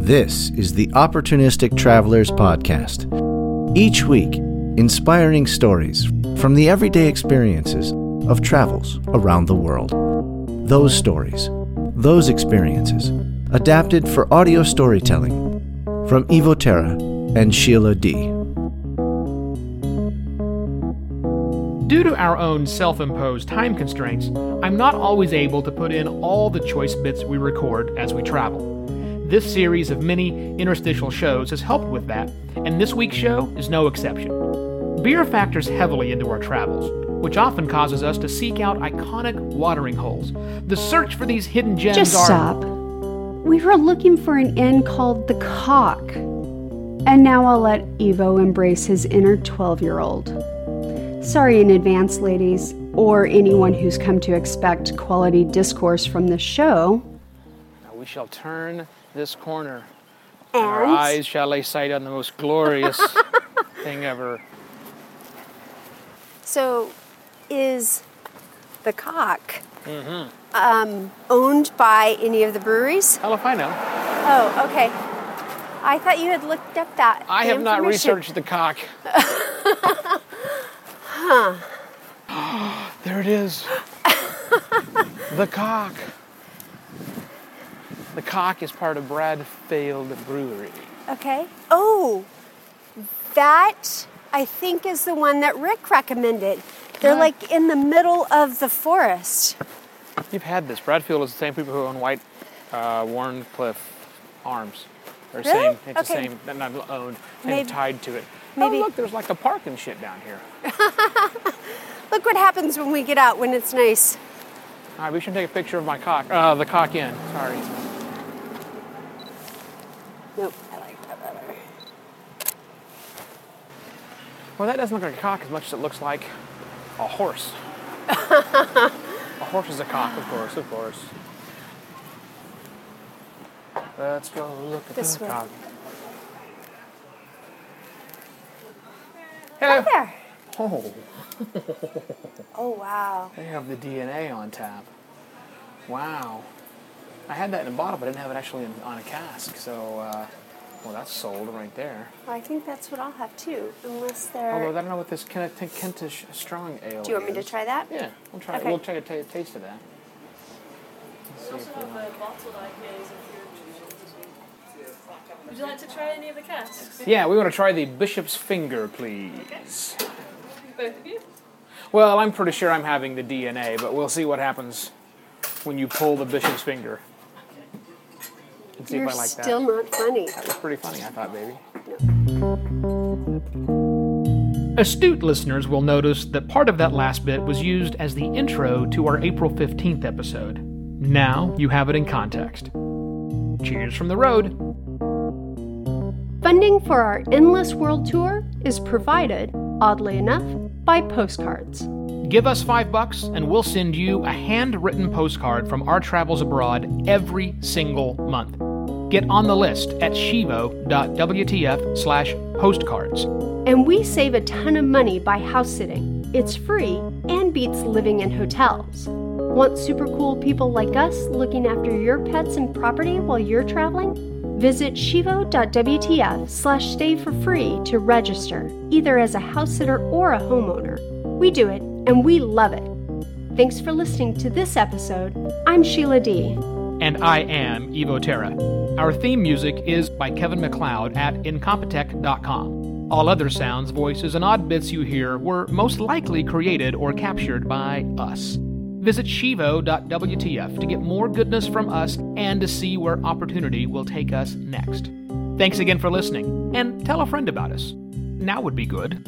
This is the Opportunistic Travelers Podcast. Each week, inspiring stories from the everyday experiences of travels around the world. Those stories, those experiences, adapted for audio storytelling from Evo Terra and Sheila Dee. Due to our own self imposed time constraints, I'm not always able to put in all the choice bits we record as we travel. This series of mini interstitial shows has helped with that, and this week's show is no exception. Beer factors heavily into our travels, which often causes us to seek out iconic watering holes. The search for these hidden gems Just are. stop. We were looking for an inn called the Cock. And now I'll let Evo embrace his inner 12 year old. Sorry in advance, ladies, or anyone who's come to expect quality discourse from the show. Now we shall turn this corner. and Our eyes shall lay sight on the most glorious thing ever. So, is the cock Mm-hmm. um, owned by any of the breweries? Hell if I know. Oh, okay. I thought you had looked up that. I have not researched the cock. huh. there it is. the cock. The cock is part of Bradfield Brewery. Okay. Oh, that I think is the one that Rick recommended. They're Huh. like in the middle of the forest. You've had this. Bradfield is the same people who own White uh, Wharncliffe Arms. They're Really? same. It's the same. They're not owned. They're tied to it. Maybe- Oh look, there's like a park and shit down here. Look what happens when we get out when it's nice. All right, we should take a picture of my cock. Uh, the cock in. Sorry. Nope, I like that better. Well, that doesn't look like a cock as much as it looks like a horse. a horse is a cock, of course, of course. Let's go look at This the cock. Hello. There. Oh, Oh wow. they have the DNA on tap. Wow. I had that in a bottle, but I didn't have it actually in, on a cask. So, uh, well, that's sold right there. Well, I think that's what I'll have too, unless they're. Although I don't know what this Kent- Kentish strong ale. Do you want me to try that? Yeah, we'll try. Okay. We'll try to ta- taste of that. Let's see also have want- bottled IPAs if you're Would you like to try any of the casks? Yeah, we want to try the Bishop's Finger, please. Both of you? Well, I'm pretty sure I'm having the DNA, but we'll see what happens when you pull the Bishop's Finger. And see You're if I like still that. not funny. That was pretty funny, I thought, baby. Astute listeners will notice that part of that last bit was used as the intro to our April 15th episode. Now you have it in context. Cheers from the road. Funding for our Endless World Tour is provided, oddly enough, by postcards. Give us five bucks and we'll send you a handwritten postcard from our travels abroad every single month. Get on the list at shivo.wtf slash postcards. And we save a ton of money by house sitting. It's free and beats living in hotels. Want super cool people like us looking after your pets and property while you're traveling? Visit shivo.wtf slash stay for free to register, either as a house sitter or a homeowner. We do it, and we love it. Thanks for listening to this episode. I'm Sheila Dee. And I am Evo Terra. Our theme music is by Kevin MacLeod at incompetech.com. All other sounds, voices, and odd bits you hear were most likely created or captured by us. Visit shivo.wtf to get more goodness from us and to see where opportunity will take us next. Thanks again for listening, and tell a friend about us. Now would be good.